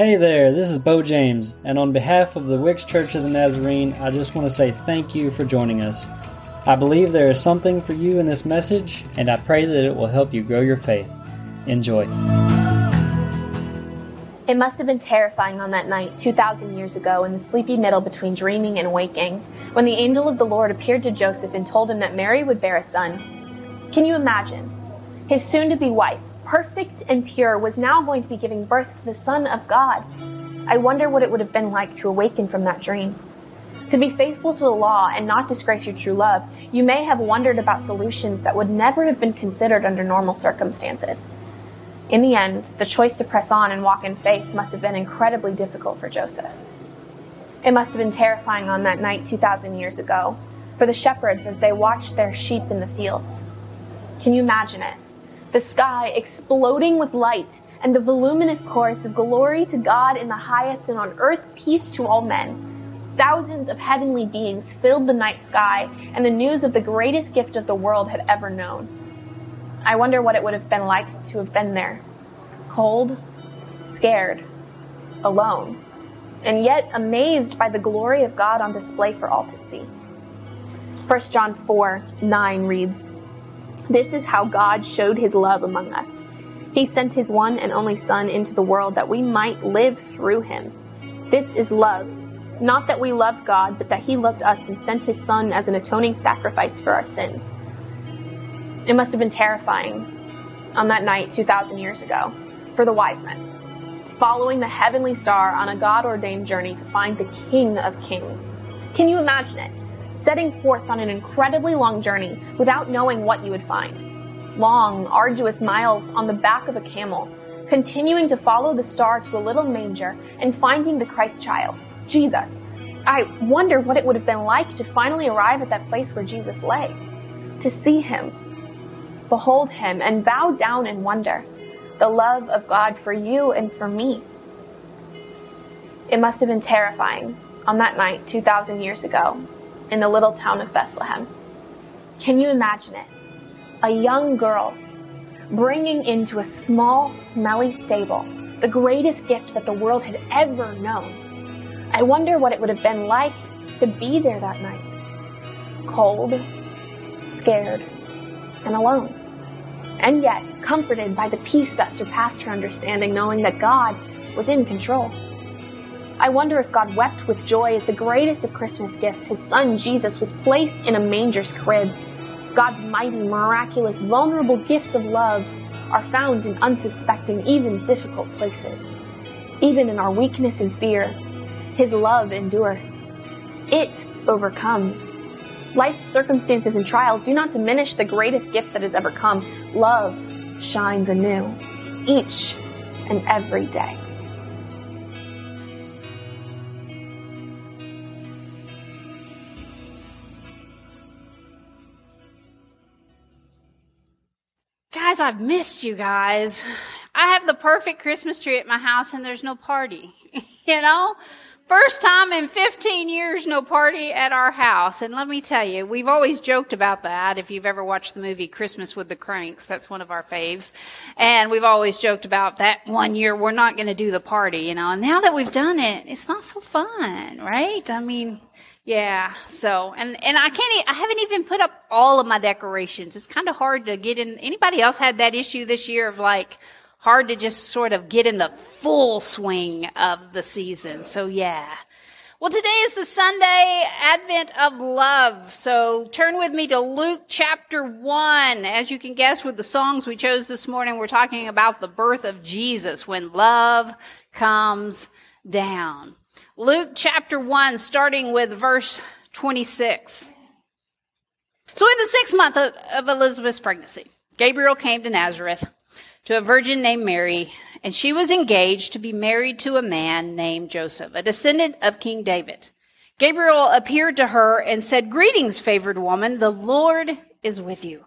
Hey there, this is Bo James, and on behalf of the Wicks Church of the Nazarene, I just want to say thank you for joining us. I believe there is something for you in this message, and I pray that it will help you grow your faith. Enjoy. It must have been terrifying on that night, 2,000 years ago, in the sleepy middle between dreaming and waking, when the angel of the Lord appeared to Joseph and told him that Mary would bear a son. Can you imagine? His soon to be wife, perfect and pure, was now going to be giving birth to the Son of God. I wonder what it would have been like to awaken from that dream. To be faithful to the law and not disgrace your true love, you may have wondered about solutions that would never have been considered under normal circumstances. In the end, the choice to press on and walk in faith must have been incredibly difficult for Joseph. It must have been terrifying on that night 2,000 years ago for the shepherds as they watched their sheep in the fields. Can you imagine it? The sky exploding with light, and the voluminous chorus of glory to God in the highest and on earth peace to all men. Thousands of heavenly beings filled the night sky, and the news of the greatest gift of the world had ever known. I wonder what it would have been like to have been there. Cold, scared, alone, and yet amazed by the glory of God on display for all to see. 1 John 4 9 reads, this is how God showed his love among us. He sent his one and only Son into the world that we might live through him. This is love. Not that we loved God, but that he loved us and sent his Son as an atoning sacrifice for our sins. It must have been terrifying on that night 2,000 years ago for the wise men, following the heavenly star on a God ordained journey to find the King of Kings. Can you imagine it? Setting forth on an incredibly long journey without knowing what you would find. Long, arduous miles on the back of a camel, continuing to follow the star to a little manger and finding the Christ child, Jesus. I wonder what it would have been like to finally arrive at that place where Jesus lay, to see him, behold him, and bow down in wonder, the love of God for you and for me. It must have been terrifying on that night 2,000 years ago in the little town of Bethlehem. Can you imagine it? A young girl bringing into a small, smelly stable the greatest gift that the world had ever known. I wonder what it would have been like to be there that night. Cold, scared, and alone. And yet comforted by the peace that surpassed her understanding, knowing that God was in control. I wonder if God wept with joy as the greatest of Christmas gifts, his son Jesus, was placed in a manger's crib. God's mighty, miraculous, vulnerable gifts of love are found in unsuspecting, even difficult places. Even in our weakness and fear, his love endures. It overcomes. Life's circumstances and trials do not diminish the greatest gift that has ever come. Love shines anew each and every day. I've missed you guys. I have the perfect Christmas tree at my house and there's no party. you know? First time in 15 years, no party at our house. And let me tell you, we've always joked about that. If you've ever watched the movie Christmas with the Kranks, that's one of our faves. And we've always joked about that one year we're not going to do the party, you know. And now that we've done it, it's not so fun, right? I mean, yeah. So, and, and I can't, I haven't even put up all of my decorations. It's kind of hard to get in. Anybody else had that issue this year of like, hard to just sort of get in the full swing of the season. So yeah. Well, today is the Sunday Advent of Love. So turn with me to Luke chapter one. As you can guess with the songs we chose this morning, we're talking about the birth of Jesus when love comes down. Luke chapter 1, starting with verse 26. So in the sixth month of, of Elizabeth's pregnancy, Gabriel came to Nazareth to a virgin named Mary, and she was engaged to be married to a man named Joseph, a descendant of King David. Gabriel appeared to her and said, Greetings, favored woman, the Lord is with you.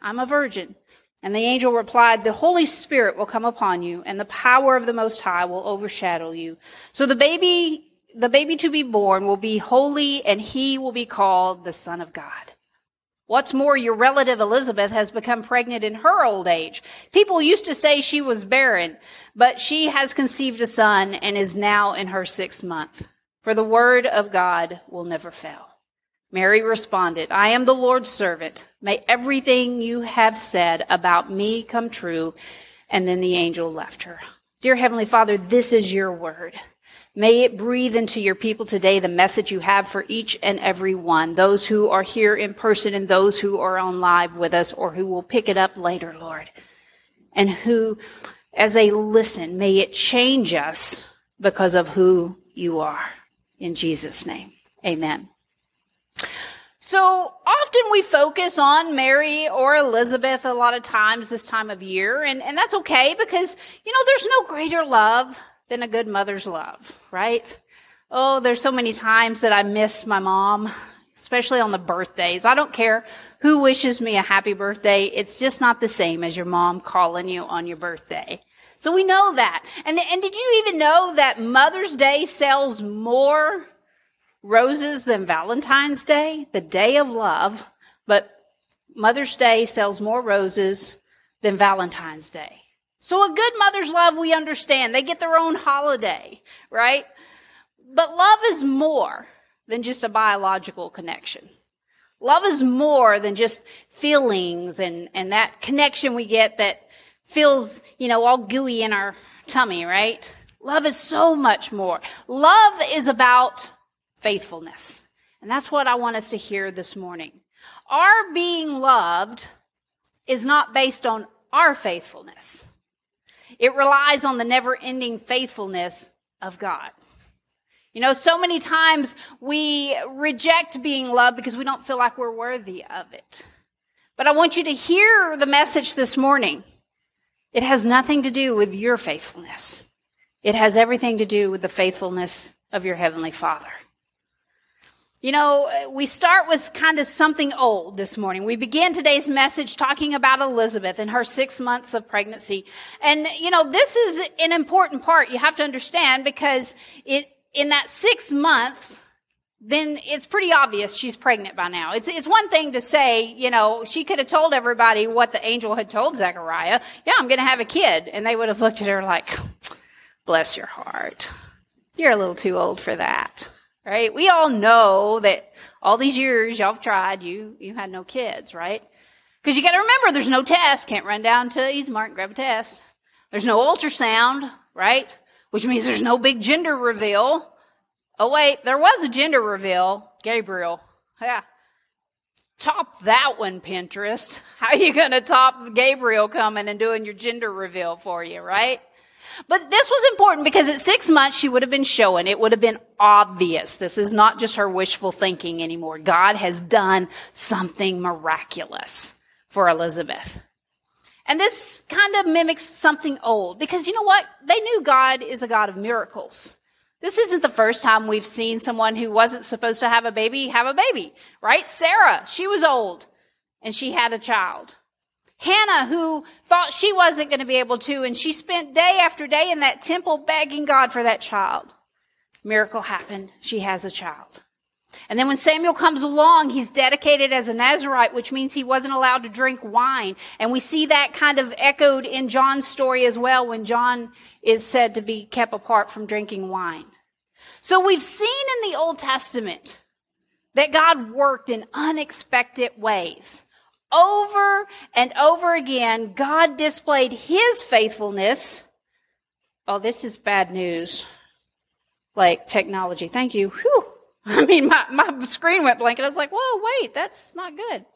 I'm a virgin. And the angel replied, the Holy Spirit will come upon you and the power of the Most High will overshadow you. So the baby, the baby to be born will be holy and he will be called the Son of God. What's more, your relative Elizabeth has become pregnant in her old age. People used to say she was barren, but she has conceived a son and is now in her sixth month. For the word of God will never fail. Mary responded, I am the Lord's servant. May everything you have said about me come true. And then the angel left her. Dear Heavenly Father, this is your word. May it breathe into your people today the message you have for each and every one, those who are here in person and those who are on live with us or who will pick it up later, Lord. And who, as they listen, may it change us because of who you are. In Jesus' name, amen. So often we focus on Mary or Elizabeth a lot of times this time of year, and, and that's okay because, you know, there's no greater love than a good mother's love, right? Oh, there's so many times that I miss my mom, especially on the birthdays. I don't care who wishes me a happy birthday. It's just not the same as your mom calling you on your birthday. So we know that. And, and did you even know that Mother's Day sells more roses than Valentine's Day, the day of love, but Mother's Day sells more roses than Valentine's Day. So a good mother's love, we understand. They get their own holiday, right? But love is more than just a biological connection. Love is more than just feelings and, and that connection we get that feels, you know, all gooey in our tummy, right? Love is so much more. Love is about faithfulness. And that's what I want us to hear this morning. Our being loved is not based on our faithfulness. It relies on the never ending faithfulness of God. You know, so many times we reject being loved because we don't feel like we're worthy of it. But I want you to hear the message this morning. It has nothing to do with your faithfulness. It has everything to do with the faithfulness of your Heavenly Father. You know, we start with kind of something old this morning. We begin today's message talking about Elizabeth and her six months of pregnancy. And, you know, this is an important part you have to understand because it, in that six months, then it's pretty obvious she's pregnant by now. It's, it's one thing to say, you know, she could have told everybody what the angel had told Zechariah. Yeah, I'm going to have a kid. And they would have looked at her like, bless your heart. You're a little too old for that right? We all know that all these years y'all have tried, you, you had no kids, right? Because you got to remember there's no test. Can't run down to Easy Mart and grab a test. There's no ultrasound, right? Which means there's no big gender reveal. Oh wait, there was a gender reveal. Gabriel. Yeah. Top that one, Pinterest. How are you going to top Gabriel coming and doing your gender reveal for you, right? But this was important because at six months she would have been showing. It would have been obvious. This is not just her wishful thinking anymore. God has done something miraculous for Elizabeth. And this kind of mimics something old because you know what? They knew God is a God of miracles. This isn't the first time we've seen someone who wasn't supposed to have a baby have a baby, right? Sarah, she was old and she had a child. Hannah, who thought she wasn't going to be able to, and she spent day after day in that temple begging God for that child. Miracle happened. She has a child. And then when Samuel comes along, he's dedicated as a Nazarite, which means he wasn't allowed to drink wine. And we see that kind of echoed in John's story as well, when John is said to be kept apart from drinking wine. So we've seen in the Old Testament that God worked in unexpected ways. Over and over again, God displayed his faithfulness. Oh, this is bad news. Like technology. Thank you. Whew. I mean, my, my screen went blank and I was like, whoa, wait, that's not good.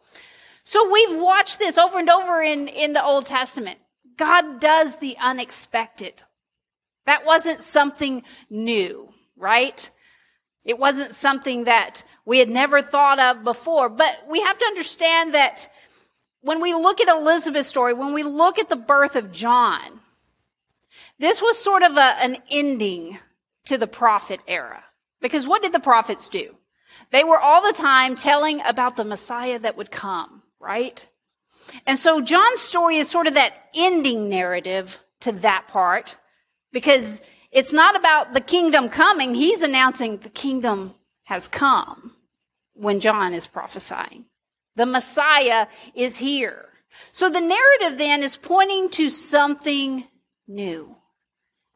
So we've watched this over and over in, in the Old Testament. God does the unexpected. That wasn't something new, right? It wasn't something that we had never thought of before, but we have to understand that when we look at Elizabeth's story, when we look at the birth of John, This was sort of a, an ending to the prophet era. Because what did the prophets do? They were all the time telling about the Messiah that would come, right? And so John's story is sort of that ending narrative to that part because it's not about the kingdom coming. He's announcing the kingdom has come when John is prophesying. The Messiah is here. So the narrative then is pointing to something new.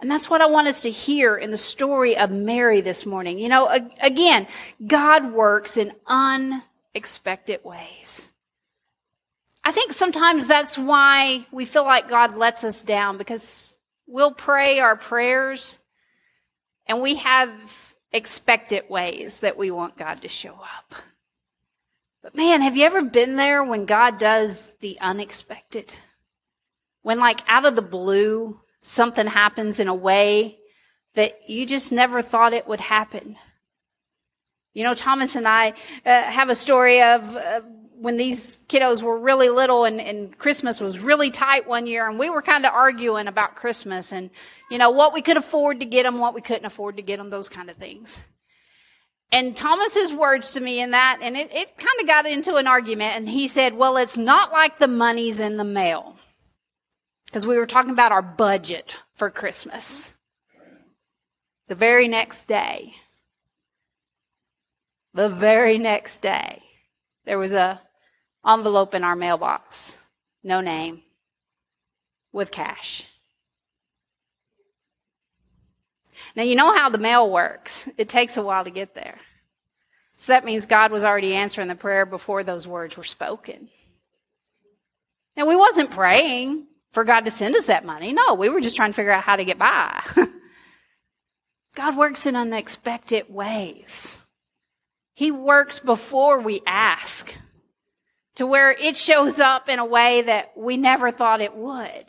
And that's what I want us to hear in the story of Mary this morning. You know, again, God works in unexpected ways. I think sometimes that's why we feel like God lets us down because we'll pray our prayers and we have expected ways that we want God to show up. But man, have you ever been there when God does the unexpected? When, like, out of the blue, something happens in a way that you just never thought it would happen. You know, Thomas and I uh, have a story of uh, when these kiddos were really little and, and Christmas was really tight one year and we were kind of arguing about Christmas and, you know, what we could afford to get them, what we couldn't afford to get them, those kind of things. And Thomas's words to me in that, and it, it kind of got into an argument and he said, well, it's not like the money's in the mail. Because we were talking about our budget for Christmas. The very next day, the very next day, there was a envelope in our mailbox, no name, with cash. Now, you know how the mail works. It takes a while to get there. So that means God was already answering the prayer before those words were spoken. Now, we wasn't praying for God to send us that money. No, we were just trying to figure out how to get by. God works in unexpected ways. He works before we ask to where it shows up in a way that we never thought it would.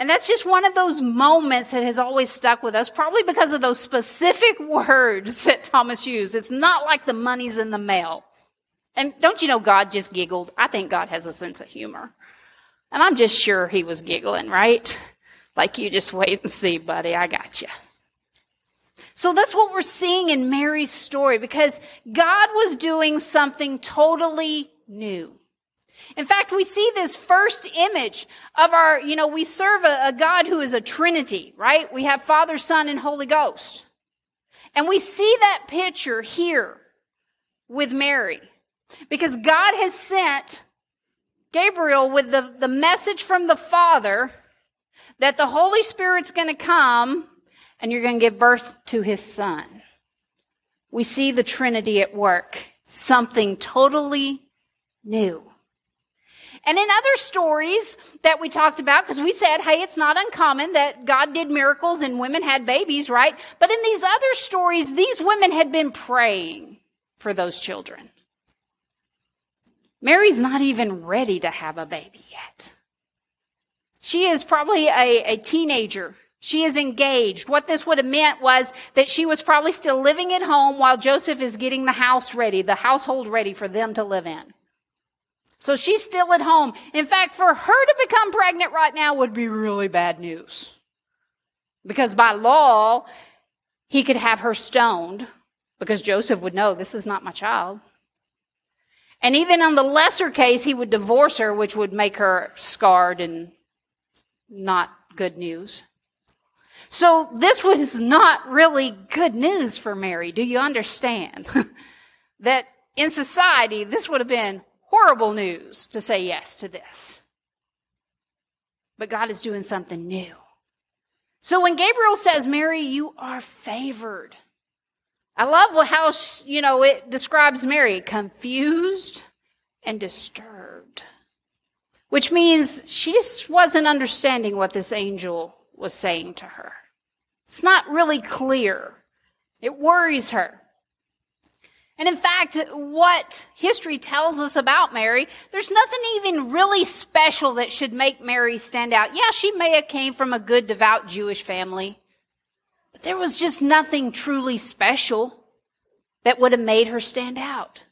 And that's just one of those moments that has always stuck with us, probably because of those specific words that Thomas used. It's not like the money's in the mail. And don't you know God just giggled? I think God has a sense of humor. And I'm just sure he was giggling, right? Like you just wait and see, buddy. I got you. So that's what we're seeing in Mary's story because God was doing something totally new. In fact, we see this first image of our, you know, we serve a, a, God who is a Trinity, right? We have Father, Son, and Holy Ghost. And we see that picture here with Mary because God has sent Gabriel with the, the message from the Father that the Holy Spirit's going to come and you're going to give birth to his son. We see the Trinity at work. Something totally new. And in other stories that we talked about, because we said, hey, it's not uncommon that God did miracles and women had babies, right? But in these other stories, these women had been praying for those children. Mary's not even ready to have a baby yet. She is probably a, a teenager. She is engaged. What this would have meant was that she was probably still living at home while Joseph is getting the house ready, the household ready for them to live in. So she's still at home. In fact, for her to become pregnant right now would be really bad news. Because by law, he could have her stoned because Joseph would know this is not my child. And even on the lesser case, he would divorce her, which would make her scarred and not good news. So this was not really good news for Mary. Do you understand? that in society, this would have been horrible news to say yes to this. But God is doing something new. So when Gabriel says, Mary, you are favored. I love how, you know, it describes Mary confused and disturbed, which means she just wasn't understanding what this angel was saying to her. It's not really clear. It worries her. And in fact, what history tells us about Mary, there's nothing even really special that should make Mary stand out. Yeah, she may have came from a good, devout Jewish family, but there was just nothing truly special that would have made her stand out.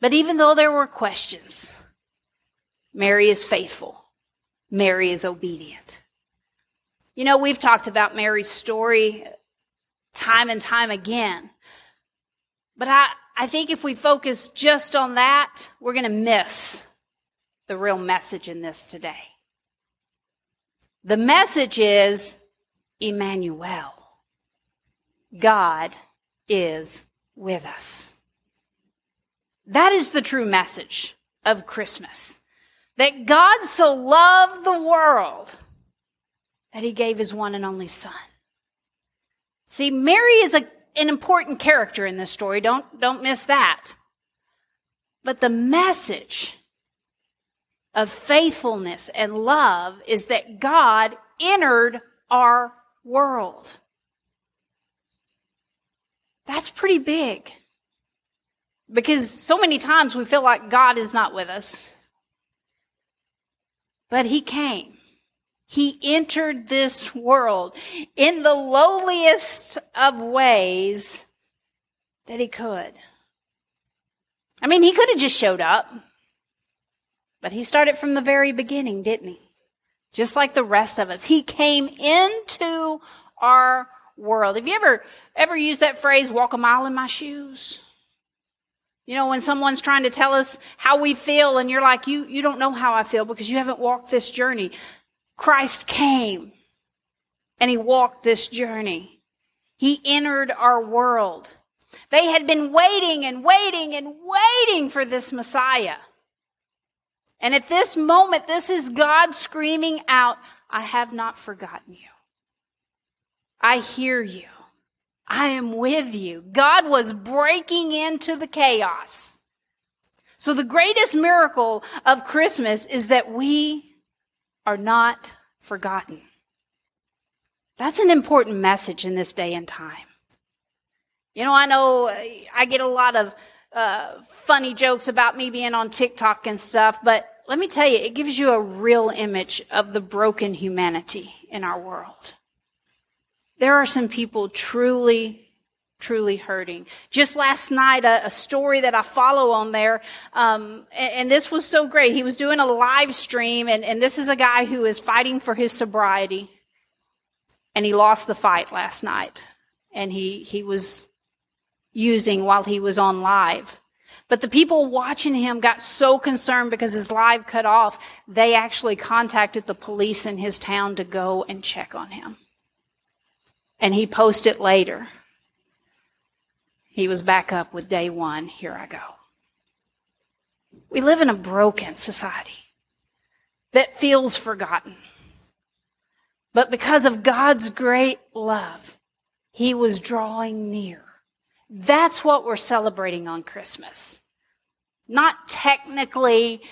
But even though there were questions, Mary is faithful. Mary is obedient. You know, we've talked about Mary's story time and time again. But I, I think if we focus just on that, we're going to miss the real message in this today. The message is Emmanuel. God is with us. That is the true message of Christmas. That God so loved the world that he gave his one and only son. See, Mary is a, an important character in this story. Don't, don't miss that. But the message of faithfulness and love is that God entered our world. That's pretty big. Because so many times we feel like God is not with us. But He came. He entered this world in the lowliest of ways that He could. I mean, He could have just showed up. But He started from the very beginning, didn't He? Just like the rest of us. He came into our world. Have you ever ever used that phrase, walk a mile in my shoes? You know, when someone's trying to tell us how we feel and you're like, you, you don't know how I feel because you haven't walked this journey. Christ came and he walked this journey. He entered our world. They had been waiting and waiting and waiting for this Messiah. And at this moment, this is God screaming out, I have not forgotten you. I hear you. I am with you. God was breaking into the chaos. So the greatest miracle of Christmas is that we are not forgotten. That's an important message in this day and time. You know, I know I get a lot of uh, funny jokes about me being on TikTok and stuff, but let me tell you, it gives you a real image of the broken humanity in our world. There are some people truly, truly hurting. Just last night, a, a story that I follow on there, um, and, and, this was so great. He was doing a live stream, and, and this is a guy who is fighting for his sobriety, and he lost the fight last night, and he he was using while he was on live. But the people watching him got so concerned because his live cut off, they actually contacted the police in his town to go and check on him and he posted later. He was back up with day one. Here I go. We live in a broken society that feels forgotten. But because of God's great love, He was drawing near. That's what we're celebrating on Christmas. Not technically,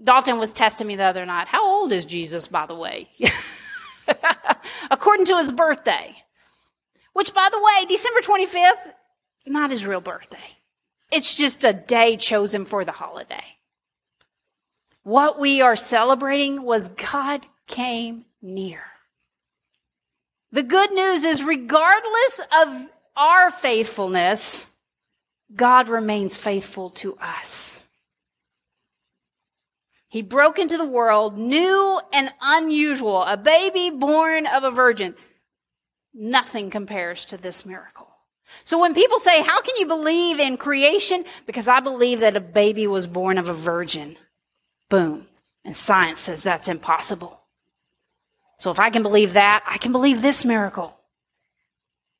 Dalton was testing me the other night. How old is Jesus, by the way? according to his birthday. Which, by the way, December 25th, not his real birthday. It's just a day chosen for the holiday. What we are celebrating was God came near. The good news is, regardless of our faithfulness, God remains faithful to us. He broke into the world new and unusual, a baby born of a virgin. Nothing compares to this miracle. So when people say, how can you believe in creation? Because I believe that a baby was born of a virgin. Boom. And science says that's impossible. So if I can believe that, I can believe this miracle.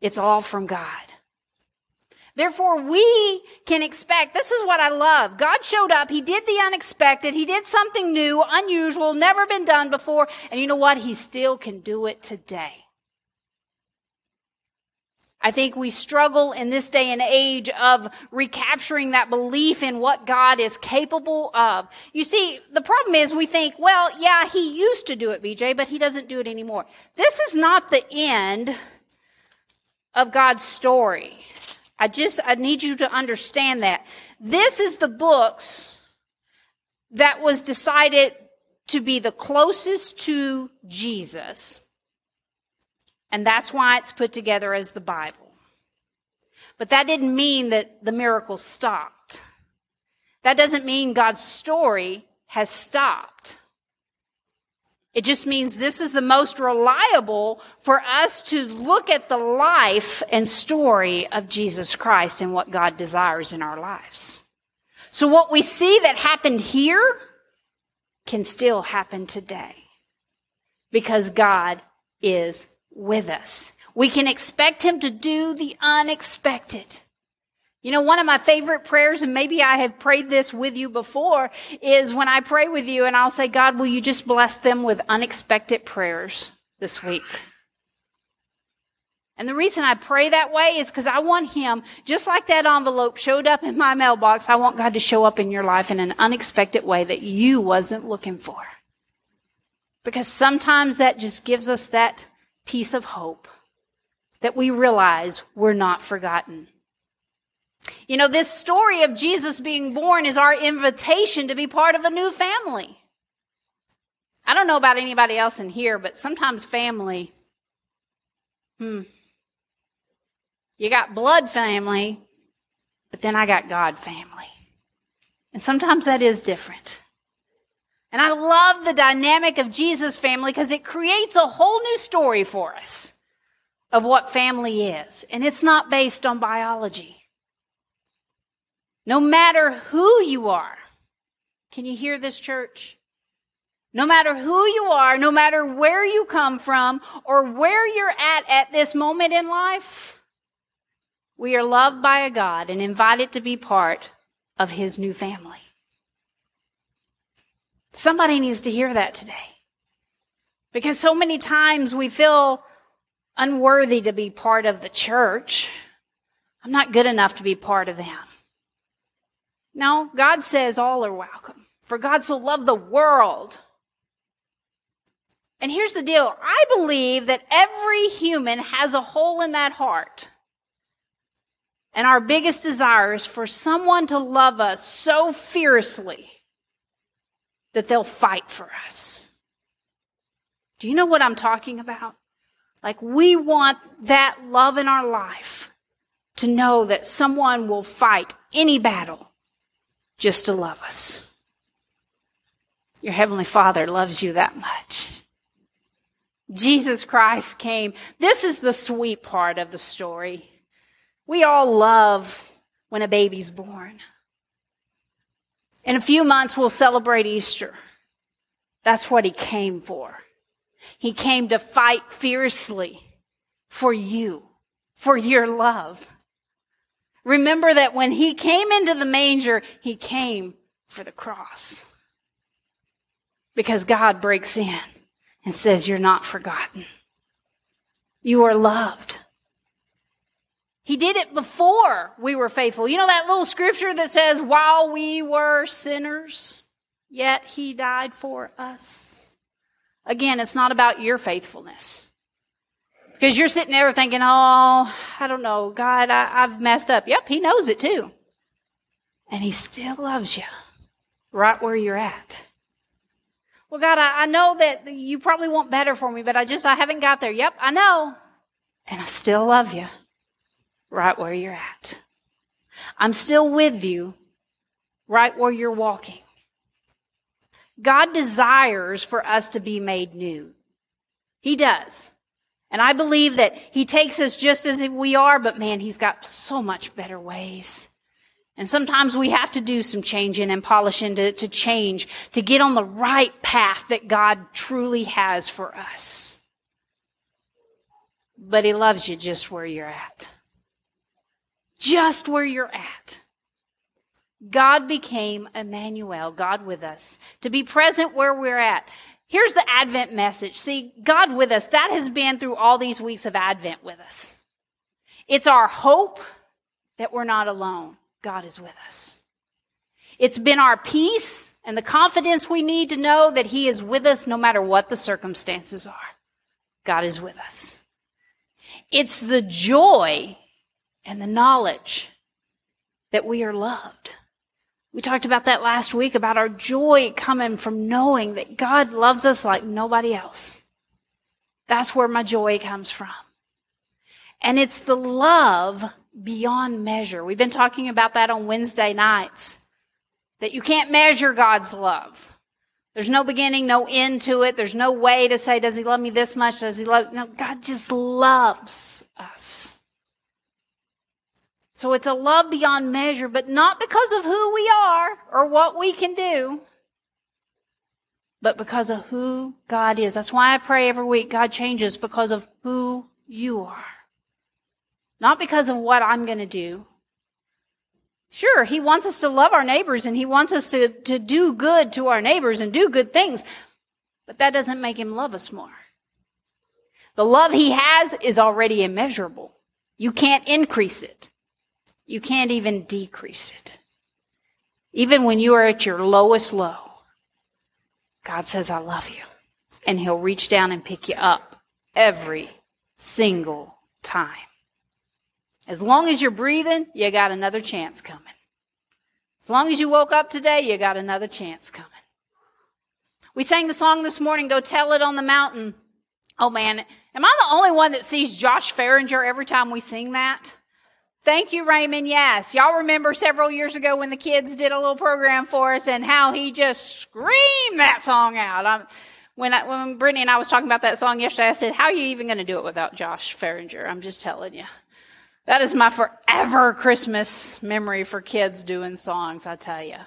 It's all from God. Therefore, we can expect, this is what I love. God showed up. He did the unexpected. He did something new, unusual, never been done before. And you know what? He still can do it today. I think we struggle in this day and age of recapturing that belief in what God is capable of. You see, the problem is we think, well, yeah, he used to do it, BJ, but he doesn't do it anymore. This is not the end of God's story. I just, I need you to understand that. This is the books that was decided to be the closest to Jesus. And that's why it's put together as the Bible. But that didn't mean that the miracle stopped. That doesn't mean God's story has stopped. It just means this is the most reliable for us to look at the life and story of Jesus Christ and what God desires in our lives. So what we see that happened here can still happen today because God is with us. We can expect him to do the unexpected. You know, one of my favorite prayers, and maybe I have prayed this with you before, is when I pray with you and I'll say, God, will you just bless them with unexpected prayers this week? And the reason I pray that way is because I want Him, just like that envelope showed up in my mailbox, I want God to show up in your life in an unexpected way that you wasn't looking for. Because sometimes that just gives us that piece of hope that we realize we're not forgotten. You know, this story of Jesus being born is our invitation to be part of a new family. I don't know about anybody else in here, but sometimes family, hmm, you got blood family, but then I got God family. And sometimes that is different. And I love the dynamic of Jesus family because it creates a whole new story for us of what family is. And it's not based on biology. No matter who you are, can you hear this, church? No matter who you are, no matter where you come from or where you're at at this moment in life, we are loved by a God and invited to be part of his new family. Somebody needs to hear that today. Because so many times we feel unworthy to be part of the church. I'm not good enough to be part of them. No, God says all are welcome. For God so loved the world. And here's the deal. I believe that every human has a hole in that heart. And our biggest desire is for someone to love us so fiercely that they'll fight for us. Do you know what I'm talking about? Like we want that love in our life to know that someone will fight any battle just to love us. Your Heavenly Father loves you that much. Jesus Christ came. This is the sweet part of the story. We all love when a baby's born. In a few months, we'll celebrate Easter. That's what he came for. He came to fight fiercely for you, for your love. Remember that when he came into the manger, he came for the cross. Because God breaks in and says, You're not forgotten. You are loved. He did it before we were faithful. You know that little scripture that says, While we were sinners, yet he died for us? Again, it's not about your faithfulness. Because you're sitting there thinking, oh, I don't know, God, I, I've messed up. Yep, He knows it too. And He still loves you right where you're at. Well, God, I, I know that you probably want better for me, but I just, I haven't got there. Yep, I know. And I still love you right where you're at. I'm still with you right where you're walking. God desires for us to be made new. He does. And I believe that he takes us just as we are, but man, he's got so much better ways. And sometimes we have to do some changing and polishing to, to change, to get on the right path that God truly has for us. But he loves you just where you're at. Just where you're at. God became Emmanuel, God with us, to be present where we're at. Here's the Advent message. See, God with us, that has been through all these weeks of Advent with us. It's our hope that we're not alone. God is with us. It's been our peace and the confidence we need to know that He is with us no matter what the circumstances are. God is with us. It's the joy and the knowledge that we are loved. We talked about that last week about our joy coming from knowing that God loves us like nobody else. That's where my joy comes from. And it's the love beyond measure. We've been talking about that on Wednesday nights. That you can't measure God's love. There's no beginning, no end to it. There's no way to say, does he love me this much? Does he love? No, God just loves us. So it's a love beyond measure, but not because of who we are or what we can do, but because of who God is. That's why I pray every week, God changes because of who you are. Not because of what I'm going to do. Sure, He wants us to love our neighbors and He wants us to, to do good to our neighbors and do good things, but that doesn't make Him love us more. The love He has is already immeasurable. You can't increase it. You can't even decrease it. Even when you are at your lowest low, God says, I love you. And He'll reach down and pick you up every single time. As long as you're breathing, you got another chance coming. As long as you woke up today, you got another chance coming. We sang the song this morning, Go Tell It on the Mountain. Oh man, am I the only one that sees Josh Farringer every time we sing that? Thank you, Raymond. Yes. Y'all remember several years ago when the kids did a little program for us and how he just screamed that song out. I'm, when I, when Brittany and I was talking about that song yesterday, I said, how are you even going to do it without Josh Farringer? I'm just telling you. That is my forever Christmas memory for kids doing songs, I tell you.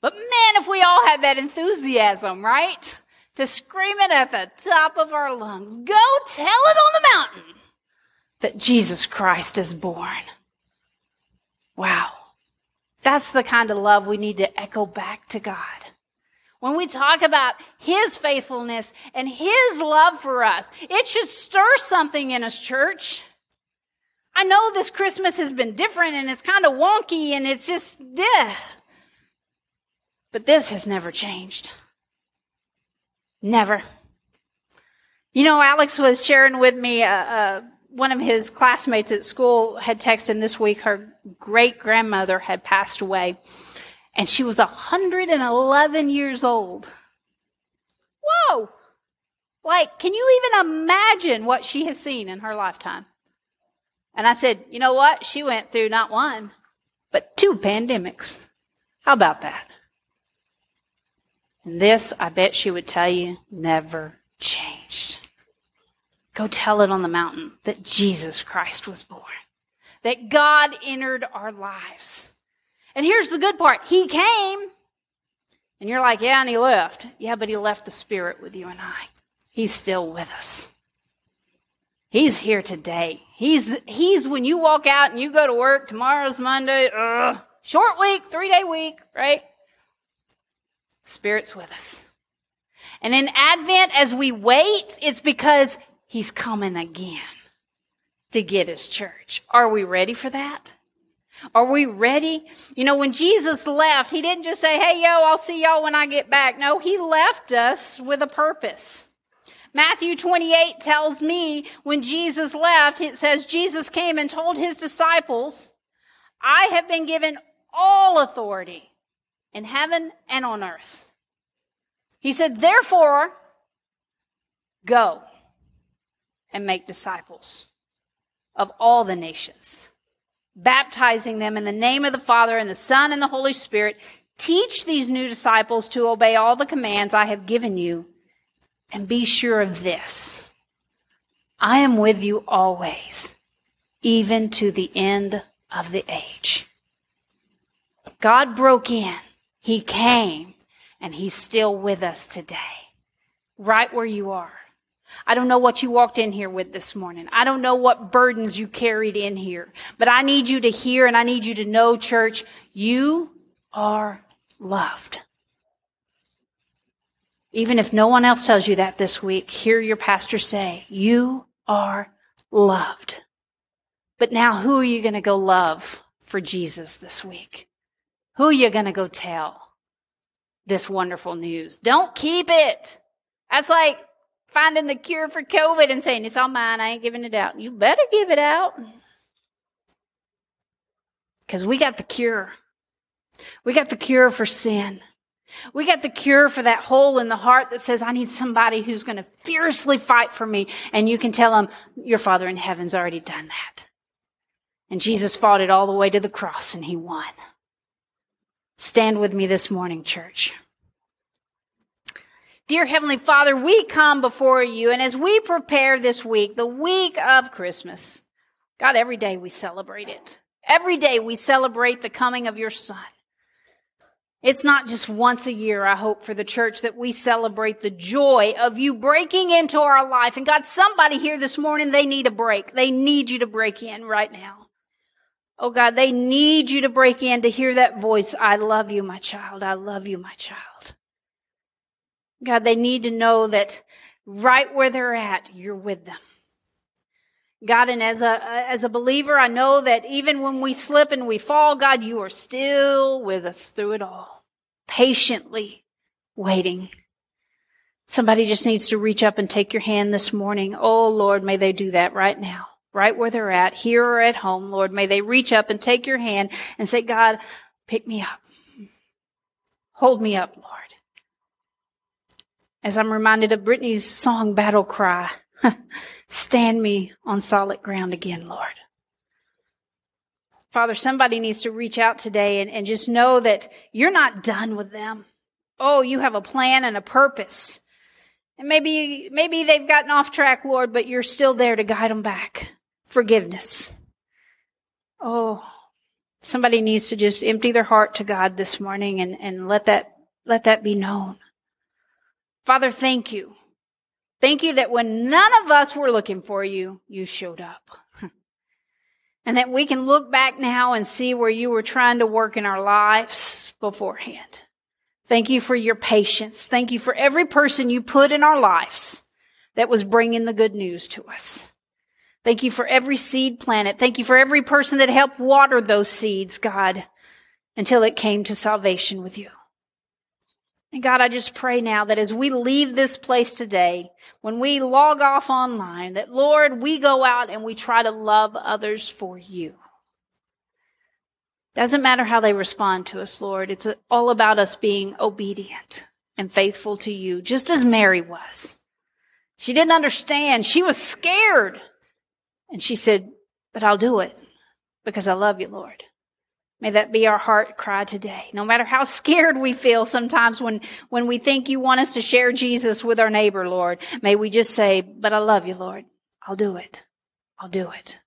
But man, if we all had that enthusiasm, right? To scream it at the top of our lungs, go tell it on the mountain that Jesus Christ is born. Wow. That's the kind of love we need to echo back to God. When we talk about His faithfulness and His love for us, it should stir something in us, church. I know this Christmas has been different and it's kind of wonky and it's just, yeah. But this has never changed. Never. You know, Alex was sharing with me uh, uh, one of his classmates at school had texted him this week her great grandmother had passed away and she was 111 years old. Whoa! Like, can you even imagine what she has seen in her lifetime? And I said, you know what? She went through not one, but two pandemics. How about that? And this, I bet she would tell you, never changed. Go tell it on the mountain that Jesus Christ was born, that God entered our lives. And here's the good part He came, and you're like, yeah, and He left. Yeah, but He left the Spirit with you and I. He's still with us. He's here today. He's, he's when you walk out and you go to work, tomorrow's Monday, ugh, short week, three day week, right? Spirit's with us. And in Advent, as we wait, it's because He's coming again to get his church. Are we ready for that? Are we ready? You know, when Jesus left, he didn't just say, Hey, yo, I'll see y'all when I get back. No, he left us with a purpose. Matthew 28 tells me when Jesus left, it says Jesus came and told his disciples, I have been given all authority in heaven and on earth. He said, therefore, go and make disciples of all the nations, baptizing them in the name of the Father and the Son and the Holy Spirit. Teach these new disciples to obey all the commands I have given you, and be sure of this I am with you always, even to the end of the age. God broke in, He came, and He's still with us today, right where you are. I don't know what you walked in here with this morning. I don't know what burdens you carried in here, but I need you to hear and I need you to know, church, you are loved. Even if no one else tells you that this week, hear your pastor say, you are loved. But now who are you going to go love for Jesus this week? Who are you going to go tell this wonderful news? Don't keep it. That's like finding the cure for COVID and saying, it's all mine, I ain't giving it out. You better give it out. Because we got the cure. We got the cure for sin. We got the cure for that hole in the heart that says, I need somebody who's going to fiercely fight for me. And you can tell them, your Father in heaven's already done that. And Jesus fought it all the way to the cross and he won. Stand with me this morning, church. Dear Heavenly Father, we come before you, and as we prepare this week, the week of Christmas, God, every day we celebrate it. Every day we celebrate the coming of your Son. It's not just once a year, I hope, for the church that we celebrate the joy of you breaking into our life. And God, somebody here this morning, they need a break. They need you to break in right now. Oh God, they need you to break in to hear that voice. I love you, my child. I love you, my child. God, they need to know that right where they're at, you're with them. God, and as a, as a believer, I know that even when we slip and we fall, God, you are still with us through it all, patiently waiting. Somebody just needs to reach up and take your hand this morning. Oh Lord, may they do that right now, right where they're at, here or at home. Lord, may they reach up and take your hand and say, God, pick me up. Hold me up, Lord as I'm reminded of Brittany's song Battle Cry. Stand me on solid ground again, Lord. Father, somebody needs to reach out today and, and just know that you're not done with them. Oh, you have a plan and a purpose. And maybe, maybe they've gotten off track, Lord, but you're still there to guide them back. Forgiveness. Oh, somebody needs to just empty their heart to God this morning and, and let that, let that be known. Father, thank you. Thank you that when none of us were looking for you, you showed up. and that we can look back now and see where you were trying to work in our lives beforehand. Thank you for your patience. Thank you for every person you put in our lives that was bringing the good news to us. Thank you for every seed planted. Thank you for every person that helped water those seeds, God, until it came to salvation with you. God, I just pray now that as we leave this place today, when we log off online, that Lord, we go out and we try to love others for you. Doesn't matter how they respond to us, Lord. It's all about us being obedient and faithful to you, just as Mary was. She didn't understand. She was scared. And she said, but I'll do it because I love you, Lord. May that be our heart cry today. No matter how scared we feel sometimes when, when we think you want us to share Jesus with our neighbor, Lord, may we just say, but I love you, Lord. I'll do it. I'll do it.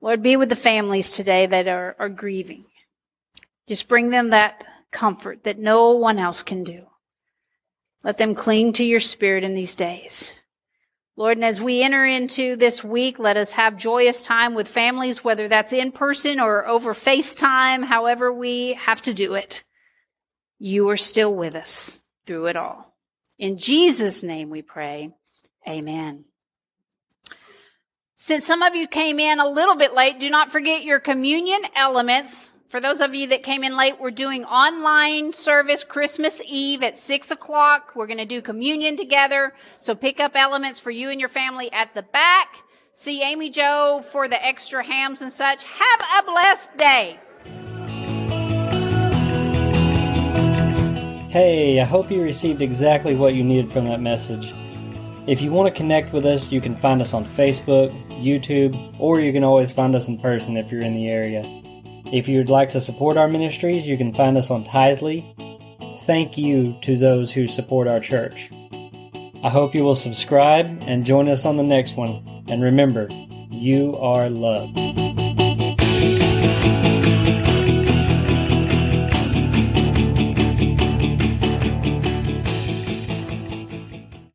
Lord, be with the families today that are, are grieving. Just bring them that comfort that no one else can do. Let them cling to your spirit in these days. Lord, and as we enter into this week, let us have joyous time with families, whether that's in person or over FaceTime, however we have to do it. You are still with us through it all. In Jesus' name we pray. Amen. Since some of you came in a little bit late, do not forget your communion elements for those of you that came in late, we're doing online service Christmas Eve at six o'clock. We're going to do communion together. So pick up elements for you and your family at the back. See Amy Joe for the extra hams and such. Have a blessed day. Hey, I hope you received exactly what you needed from that message. If you want to connect with us, you can find us on Facebook, YouTube, or you can always find us in person if you're in the area. If you'd like to support our ministries, you can find us on Tithely. Thank you to those who support our church. I hope you will subscribe and join us on the next one. And remember, you are loved.